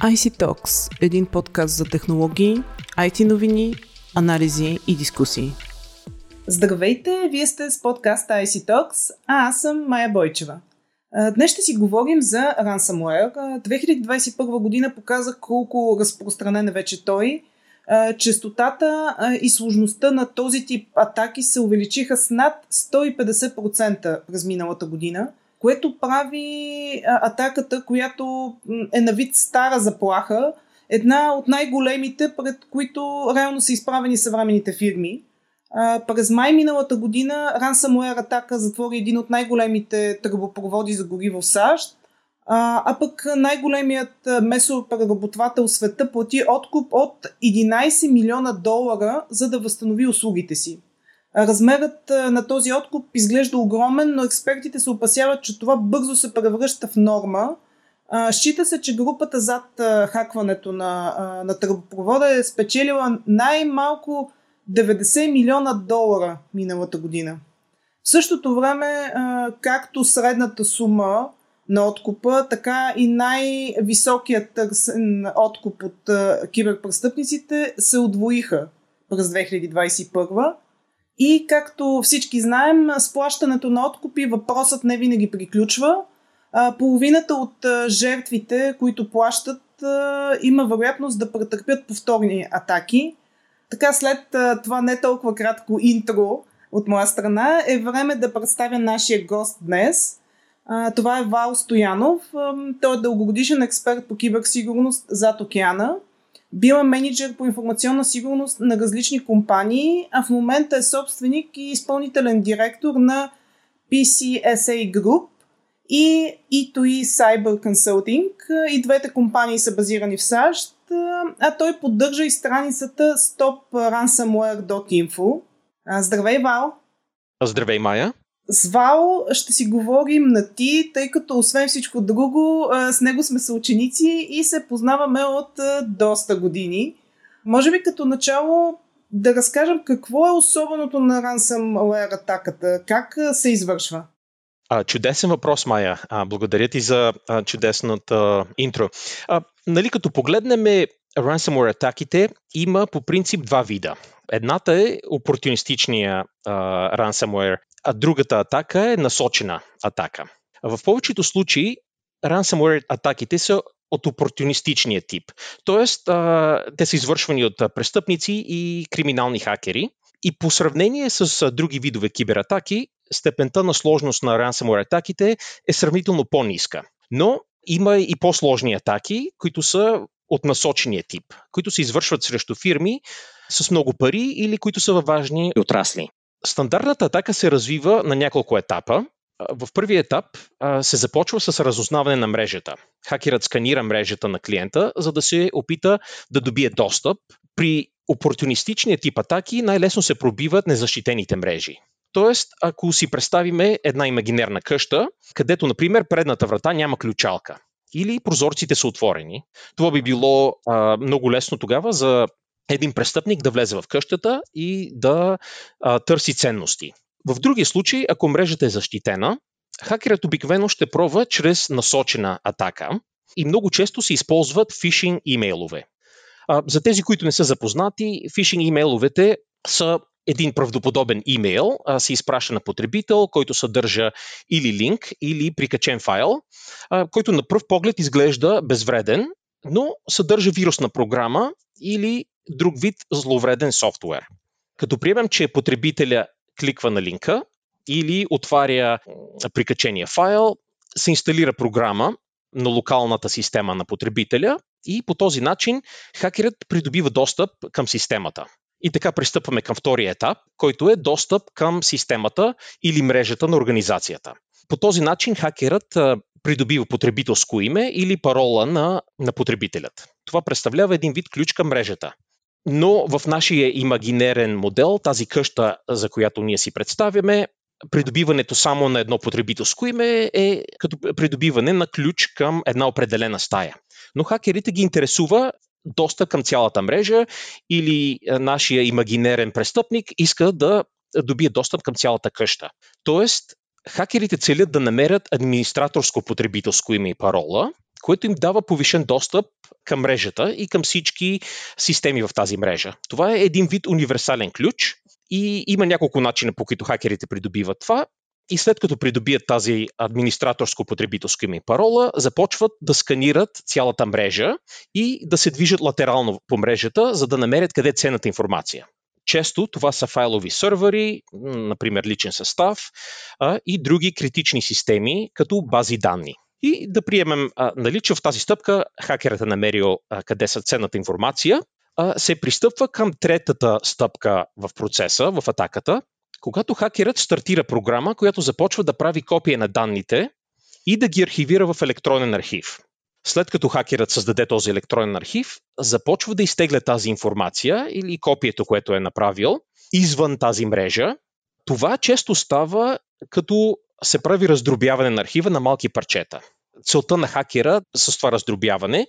IC Talks – един подкаст за технологии, IT новини, анализи и дискусии. Здравейте, вие сте с подкаста IC Talks, а аз съм Майя Бойчева. Днес ще си говорим за ransomware. 2021 година показа колко разпространен е вече той. Честотата и сложността на този тип атаки се увеличиха с над 150% през миналата година – което прави атаката, която е на вид стара заплаха, една от най-големите, пред които реално са изправени съвременните фирми. През май миналата година ransomware атака затвори един от най-големите тръбопроводи за гориво в САЩ, а пък най-големият месопреработвател в света плати откуп от 11 милиона долара, за да възстанови услугите си. Размерът на този откуп изглежда огромен, но експертите се опасяват, че това бързо се превръща в норма. Счита се, че групата зад хакването на, на тръбопровода е спечелила най-малко 90 милиона долара миналата година. В същото време, както средната сума на откупа, така и най-високият търсен откуп от киберпрестъпниците се отвоиха през 2021 и както всички знаем, с плащането на откупи въпросът не винаги приключва. половината от жертвите, които плащат, има вероятност да претърпят повторни атаки. Така след това не толкова кратко интро от моя страна е време да представя нашия гост днес. Това е Вал Стоянов. Той е дългогодишен експерт по киберсигурност зад океана – бил е менеджер по информационна сигурност на различни компании, а в момента е собственик и изпълнителен директор на PCSA Group и E2E Cyber Consulting. И двете компании са базирани в САЩ, а той поддържа и страницата stopransomware.info. Здравей, Вал! Здравей, Майя! С Вал ще си говорим на ти, тъй като освен всичко друго, с него сме съученици и се познаваме от доста години. Може би като начало да разкажем какво е особеното на ransomware атаката, как се извършва? А, чудесен въпрос, Майя. А, благодаря ти за а, чудесната интро. А, нали, като погледнем ransomware атаките, има по принцип два вида. Едната е опортунистичния а, ransomware а другата атака е насочена атака. В повечето случаи ransomware атаките са от опортунистичния тип. Тоест, а, те са извършвани от престъпници и криминални хакери. И по сравнение с други видове кибератаки, степента на сложност на ransomware атаките е сравнително по-ниска. Но има и по-сложни атаки, които са от насочения тип, които се извършват срещу фирми с много пари или които са във важни отрасли. Стандартната атака се развива на няколко етапа. В първия етап се започва с разузнаване на мрежата. Хакерът сканира мрежата на клиента, за да се опита да добие достъп. При опортунистичния тип атаки най-лесно се пробиват незащитените мрежи. Тоест, ако си представиме една имагинерна къща, където, например, предната врата няма ключалка или прозорците са отворени, това би било а, много лесно тогава за един престъпник да влезе в къщата и да а, търси ценности. В другия случай, ако мрежата е защитена, хакерът обикновено ще пробва чрез насочена атака и много често се използват фишинг имейлове. А, за тези, които не са запознати, фишинг имейловете са един правдоподобен имейл а, се изпраща на потребител, който съдържа или линк, или прикачен файл, а, който на пръв поглед изглежда безвреден, но съдържа вирусна програма или друг вид зловреден софтуер. Като приемем, че потребителя кликва на линка или отваря прикачения файл, се инсталира програма на локалната система на потребителя и по този начин хакерът придобива достъп към системата. И така пристъпваме към втория етап, който е достъп към системата или мрежата на организацията. По този начин хакерът придобива потребителско име или парола на, на потребителят. Това представлява един вид ключ към мрежата. Но в нашия имагинерен модел, тази къща, за която ние си представяме, придобиването само на едно потребителско име е като придобиване на ключ към една определена стая. Но хакерите ги интересува доста към цялата мрежа или нашия имагинерен престъпник иска да добие достъп към цялата къща. Тоест, хакерите целят да намерят администраторско потребителско име и парола, което им дава повишен достъп към мрежата и към всички системи в тази мрежа. Това е един вид универсален ключ и има няколко начина по които хакерите придобиват това. И след като придобият тази администраторско-потребителска име парола, започват да сканират цялата мрежа и да се движат латерално по мрежата, за да намерят къде е ценната информация. Често това са файлови сървъри, например личен състав и други критични системи, като бази данни. И да приемем, а, нали, че в тази стъпка хакерът е намерил къде са ценната информация, се пристъпва към третата стъпка в процеса, в атаката, когато хакерът стартира програма, която започва да прави копия на данните и да ги архивира в електронен архив. След като хакерът създаде този електронен архив, започва да изтегля тази информация или копието, което е направил, извън тази мрежа. Това често става като се прави раздробяване на архива на малки парчета. Целта на хакера с това раздробяване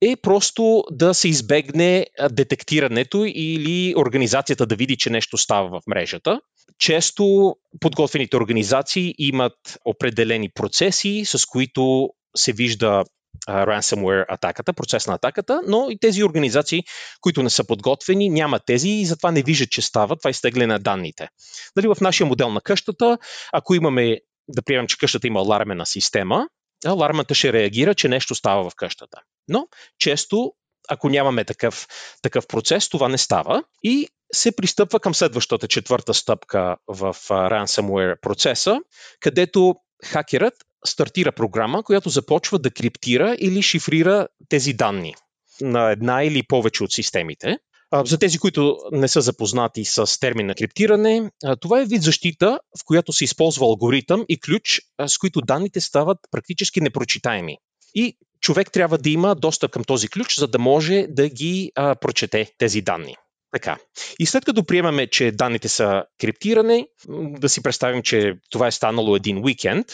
е просто да се избегне детектирането или организацията да види, че нещо става в мрежата. Често подготвените организации имат определени процеси, с които се вижда ransomware атаката, процес на атаката, но и тези организации, които не са подготвени, нямат тези и затова не виждат, че става това изтегляне на данните. Дали в нашия модел на къщата, ако имаме, да приемем, че къщата има алармена система, алармата ще реагира, че нещо става в къщата. Но често, ако нямаме такъв, такъв процес, това не става и се пристъпва към следващата четвърта стъпка в ransomware процеса, където хакерът стартира програма, която започва да криптира или шифрира тези данни на една или повече от системите. За тези, които не са запознати с термина криптиране, това е вид защита, в която се използва алгоритъм и ключ, с които данните стават практически непрочитаеми. И човек трябва да има достъп към този ключ, за да може да ги а, прочете тези данни. Така. И след като приемаме, че данните са криптирани, да си представим, че това е станало един уикенд,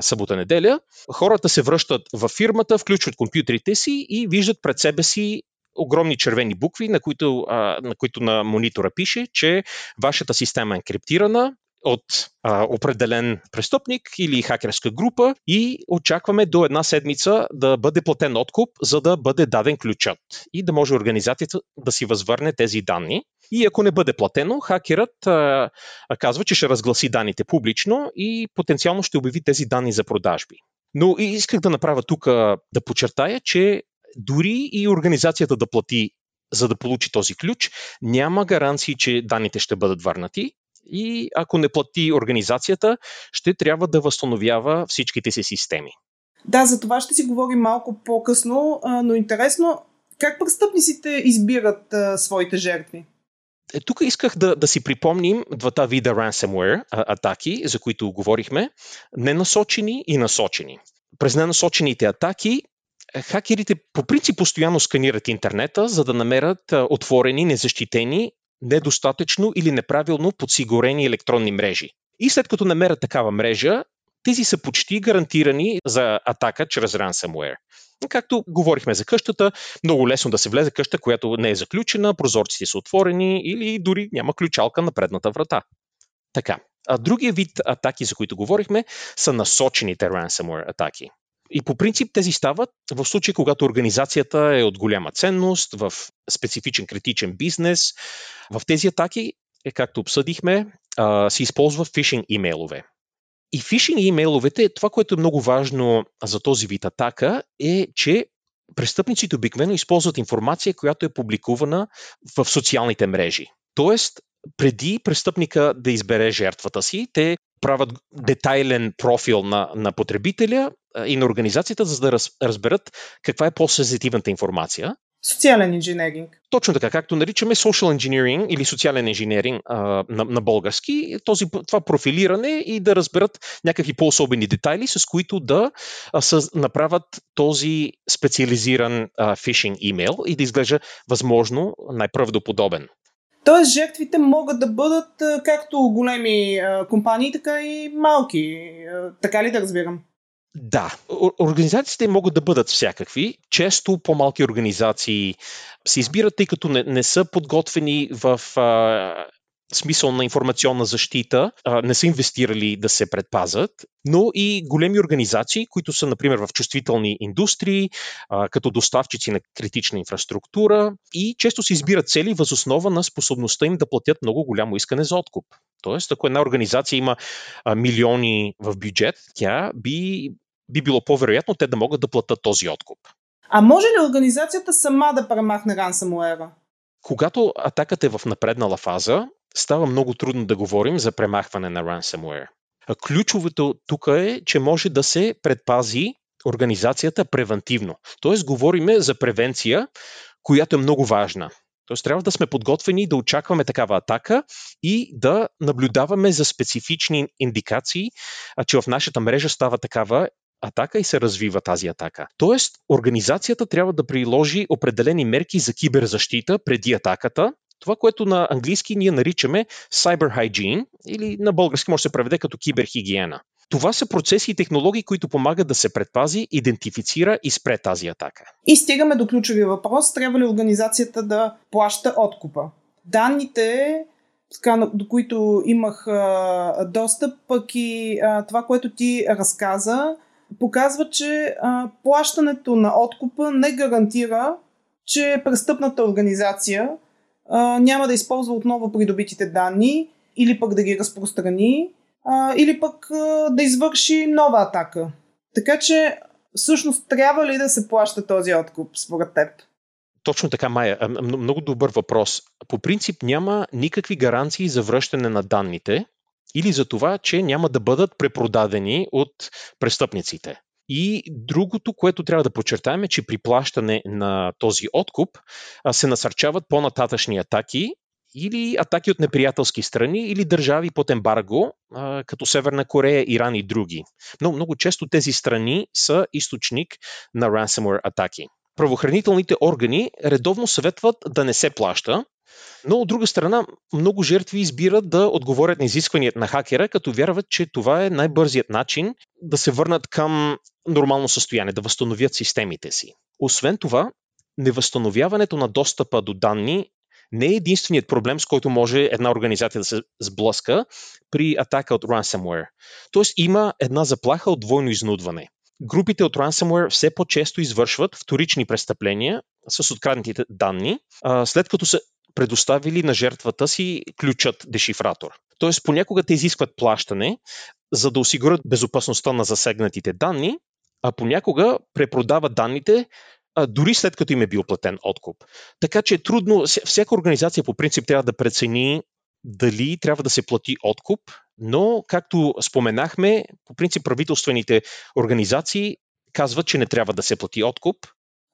събота-неделя, хората се връщат в фирмата, включват компютрите си и виждат пред себе си огромни червени букви, на които, а, на които на монитора пише, че вашата система е криптирана, от а, определен престъпник или хакерска група и очакваме до една седмица да бъде платен откуп, за да бъде даден ключът и да може организацията да си възвърне тези данни. И ако не бъде платено, хакерът а, казва, че ще разгласи данните публично и потенциално ще обяви тези данни за продажби. Но исках да направя тук да подчертая, че дори и организацията да плати за да получи този ключ, няма гаранции, че данните ще бъдат върнати и ако не плати организацията, ще трябва да възстановява всичките си системи. Да, за това ще си говорим малко по-късно, но интересно, как престъпниците избират а, своите жертви? Е, тук исках да, да си припомним двата вида ransomware атаки, за които говорихме, ненасочени и насочени. През ненасочените атаки хакерите по принцип постоянно сканират интернета, за да намерят отворени, незащитени недостатъчно или неправилно подсигурени електронни мрежи. И след като намерят такава мрежа, тези са почти гарантирани за атака чрез ransomware. Както говорихме за къщата, много лесно да се влезе къща, която не е заключена, прозорците са отворени или дори няма ключалка на предната врата. Така. А другия вид атаки, за които говорихме, са насочените ransomware атаки. И по принцип тези стават в случай, когато организацията е от голяма ценност, в специфичен критичен бизнес. В тези атаки, е, както обсъдихме, се използва фишинг имейлове. И фишинг имейловете, това, което е много важно за този вид атака, е, че престъпниците обикновено използват информация, която е публикувана в социалните мрежи. Тоест, преди престъпника да избере жертвата си, те правят детайлен профил на, на потребителя и на организацията, за да раз, разберат каква е по-сензитивната информация. Социален инженеринг. Точно така, както наричаме social engineering или социален инженеринг а, на, на български, този, това профилиране и да разберат някакви по-особени детайли, с които да а, съ, направят този специализиран а, фишинг имейл и да изглежда възможно най-правдоподобен. Тоест, жертвите могат да бъдат както големи компании, така и малки. Така ли да разбирам? Да, организациите могат да бъдат всякакви. Често по-малки организации се избират, тъй като не, не са подготвени в а, смисъл на информационна защита, не са инвестирали да се предпазат, но и големи организации, които са, например, в чувствителни индустрии, като доставчици на критична инфраструктура и често се избират цели възоснова на способността им да платят много голямо искане за откуп. Тоест, ако една организация има милиони в бюджет, тя би, би било по-вероятно те да могат да платят този откуп. А може ли организацията сама да премахне ransomware? Когато атаката е в напреднала фаза, става много трудно да говорим за премахване на ransomware. Ключовото тук е, че може да се предпази организацията превентивно. Тоест, говориме за превенция, която е много важна. Тоест, трябва да сме подготвени да очакваме такава атака и да наблюдаваме за специфични индикации, че в нашата мрежа става такава атака и се развива тази атака. Тоест, организацията трябва да приложи определени мерки за киберзащита преди атаката, това, което на английски ние наричаме cyber hygiene или на български може да се преведе като киберхигиена. Това са процеси и технологии, които помагат да се предпази, идентифицира и спре тази атака. И стигаме до ключовия въпрос. Трябва ли организацията да плаща откупа? Данните, до които имах достъп, пък и това, което ти разказа, показва, че а, плащането на откупа не гарантира, че престъпната организация а, няма да използва отново придобитите данни или пък да ги разпространи, а, или пък а, да извърши нова атака. Така че, всъщност, трябва ли да се плаща този откуп, според теб? Точно така, Майя. Много добър въпрос. По принцип няма никакви гаранции за връщане на данните или за това, че няма да бъдат препродадени от престъпниците. И другото, което трябва да подчертаем е, че при плащане на този откуп се насърчават по-нататъчни атаки или атаки от неприятелски страни или държави под ембарго, като Северна Корея, Иран и други. Но много често тези страни са източник на ransomware атаки. Правоохранителните органи редовно съветват да не се плаща, но от друга страна, много жертви избират да отговорят на изискванията на хакера, като вярват, че това е най-бързият начин да се върнат към нормално състояние, да възстановят системите си. Освен това, невъзстановяването на достъпа до данни не е единственият проблем, с който може една организация да се сблъска при атака от ransomware. Тоест има една заплаха от двойно изнудване. Групите от ransomware все по-често извършват вторични престъпления с откраднатите данни, след като са предоставили на жертвата си ключът дешифратор. Тоест понякога те изискват плащане, за да осигурят безопасността на засегнатите данни, а понякога препродават данните дори след като им е бил платен откуп. Така че е трудно, всяка организация по принцип трябва да прецени дали трябва да се плати откуп, но както споменахме, по принцип правителствените организации казват, че не трябва да се плати откуп,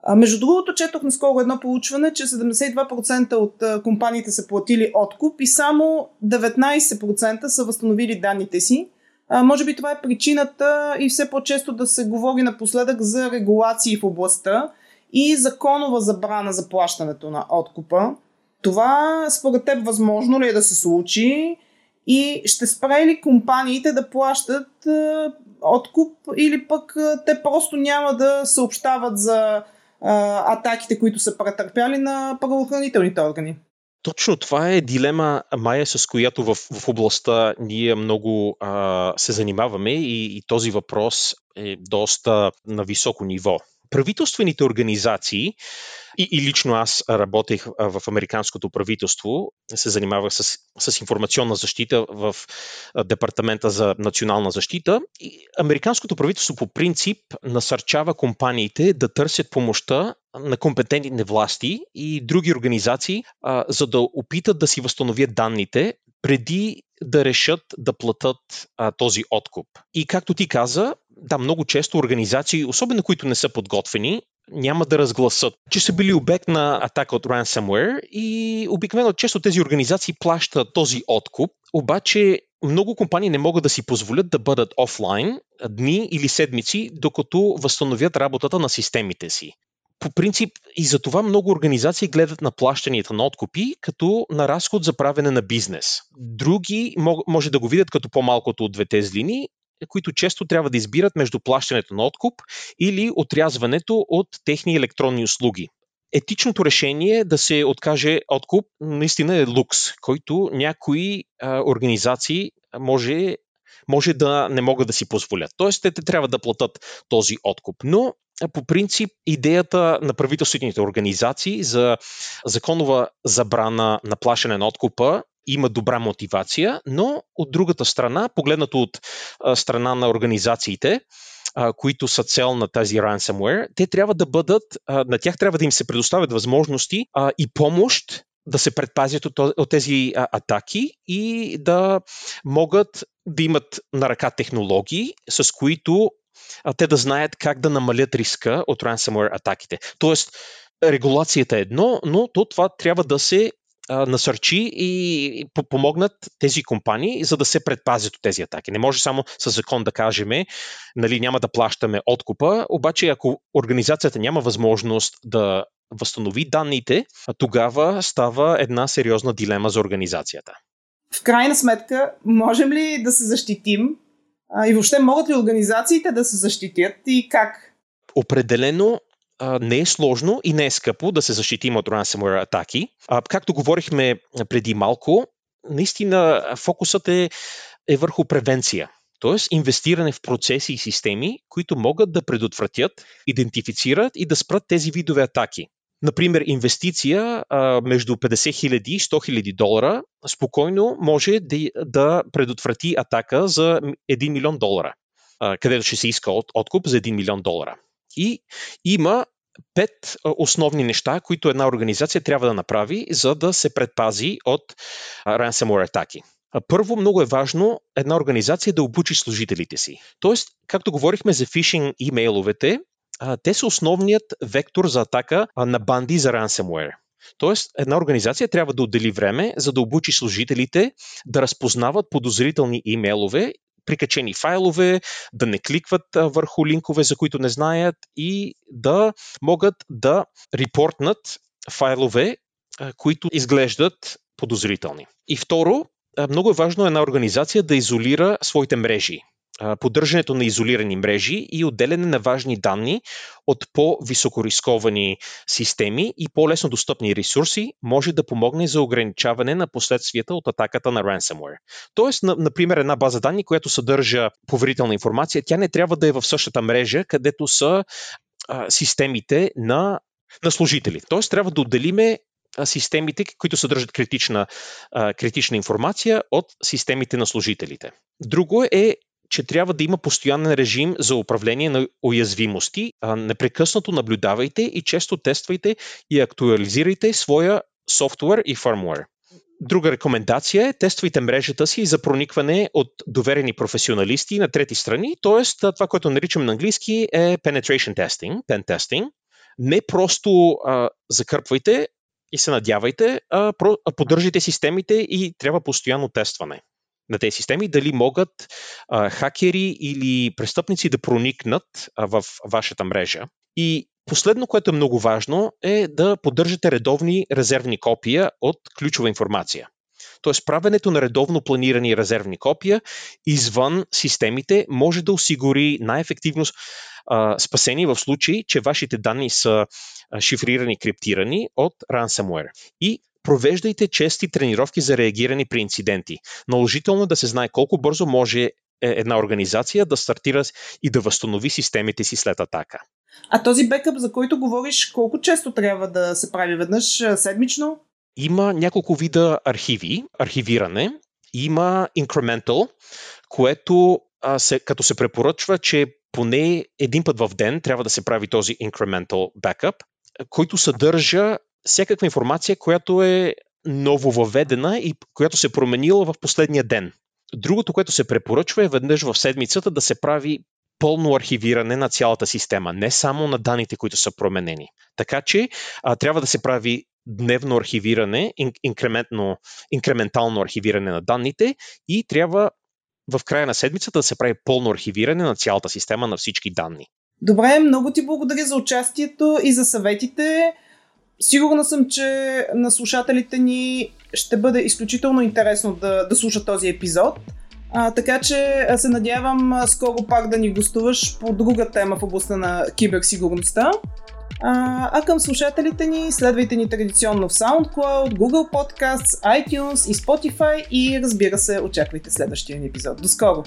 а, между другото, четох наскоро едно получване, че 72% от компаниите са платили откуп и само 19% са възстановили данните си. А, може би това е причината и все по-често да се говори напоследък за регулации в областта и законова забрана за плащането на откупа. Това според теб възможно ли е да се случи и ще спре ли компаниите да плащат а, откуп или пък а, те просто няма да съобщават за а, атаките, които са претърпяли на правоохранителните органи. Точно това е дилема, Майя, с която в, в областта ние много а, се занимаваме и, и този въпрос е доста на високо ниво правителствените организации, и, и лично аз работех в американското правителство, се занимавах с, с информационна защита в Департамента за национална защита. И американското правителство по принцип насърчава компаниите да търсят помощта на компетентните власти и други организации, а, за да опитат да си възстановят данните преди да решат да платят а, този откуп. И както ти каза, да, много често организации, особено които не са подготвени, няма да разгласат, че са били обект на атака от ransomware и обикновено често тези организации плащат този откуп, обаче много компании не могат да си позволят да бъдат офлайн дни или седмици, докато възстановят работата на системите си. По принцип и за това много организации гледат на плащанията на откупи като на разход за правене на бизнес. Други може да го видят като по-малкото от двете злини които често трябва да избират между плащането на откуп или отрязването от техни електронни услуги. етичното решение да се откаже откуп наистина е лукс, който някои а, организации може може да не могат да си позволят. Тоест, те трябва да платят този откуп. Но по принцип идеята на правителствените организации за законова забрана на плащане на откупа има добра мотивация, но от другата страна, погледнато от страна на организациите, които са цел на тази ransomware, те трябва да бъдат, на тях трябва да им се предоставят възможности и помощ да се предпазят от, тези атаки и да могат да имат на ръка технологии, с които те да знаят как да намалят риска от ransomware атаките. Тоест, регулацията е едно, но то това трябва да се а, насърчи и помогнат тези компании, за да се предпазят от тези атаки. Не може само с закон да кажем, нали, няма да плащаме откупа, обаче ако организацията няма възможност да възстанови данните, тогава става една сериозна дилема за организацията. В крайна сметка, можем ли да се защитим и въобще могат ли организациите да се защитят и как? Определено не е сложно и не е скъпо да се защитим от ransomware атаки. както говорихме преди малко, наистина фокусът е, е върху превенция. Т.е. инвестиране в процеси и системи, които могат да предотвратят, идентифицират и да спрат тези видове атаки. Например, инвестиция между 50 000 и 100 000 долара спокойно може да, да предотврати атака за 1 милион долара, където ще се иска от, откуп за 1 милион долара. И има пет основни неща, които една организация трябва да направи, за да се предпази от ransomware атаки. Първо, много е важно една организация да обучи служителите си. Тоест, както говорихме за фишинг имейловете, те са основният вектор за атака на банди за ransomware. Тоест, една организация трябва да отдели време, за да обучи служителите да разпознават подозрителни имейлове, прикачени файлове, да не кликват върху линкове, за които не знаят и да могат да репортнат файлове, които изглеждат подозрителни. И второ, много е важно една организация да изолира своите мрежи поддържането на изолирани мрежи и отделяне на важни данни от по-високорисковани системи и по-лесно достъпни ресурси може да помогне за ограничаване на последствията от атаката на ransomware. Тоест, например, една база данни, която съдържа поверителна информация, тя не трябва да е в същата мрежа, където са системите на, на служители. Тоест, трябва да отделиме системите, които съдържат критична, критична информация от системите на служителите. Друго е че трябва да има постоянен режим за управление на уязвимости. Непрекъснато наблюдавайте и често тествайте и актуализирайте своя софтуер и фърмуер. Друга рекомендация е тествайте мрежата си за проникване от доверени професионалисти на трети страни, т.е. това, което наричам на английски е penetration testing, pen testing. Не просто а, закърпвайте и се надявайте, а, а поддържайте системите и трябва постоянно тестване на тези системи, дали могат а, хакери или престъпници да проникнат а, в вашата мрежа. И последно, което е много важно, е да поддържате редовни резервни копия от ключова информация. Тоест, правенето на редовно планирани резервни копия извън системите може да осигури най-ефективно а, спасение в случай, че вашите данни са шифрирани, криптирани от ransomware. И Провеждайте чести тренировки за реагиране при инциденти. Наложително е да се знае колко бързо може е, една организация да стартира и да възстанови системите си след атака. А този бекъп, за който говориш, колко често трябва да се прави веднъж седмично? Има няколко вида архиви, архивиране. Има incremental, което а, се, като се препоръчва, че поне един път в ден трябва да се прави този incremental backup, който съдържа всякаква информация, която е ново въведена и която се е променила в последния ден. Другото, което се препоръчва е веднъж в седмицата да се прави пълно архивиране на цялата система, не само на данните, които са променени. Така че а, трябва да се прави дневно архивиране, инкрементно, инкрементално архивиране на данните и трябва в края на седмицата да се прави пълно архивиране на цялата система на всички данни. Добре, много ти благодаря за участието и за съветите. Сигурна съм, че на слушателите ни ще бъде изключително интересно да, да слушат този епизод. А, така че се надявам скоро пак да ни гостуваш по друга тема в областта на киберсигурността. А, а към слушателите ни, следвайте ни традиционно в SoundCloud, Google Podcasts, iTunes и Spotify и разбира се, очаквайте следващия ни епизод. До скоро!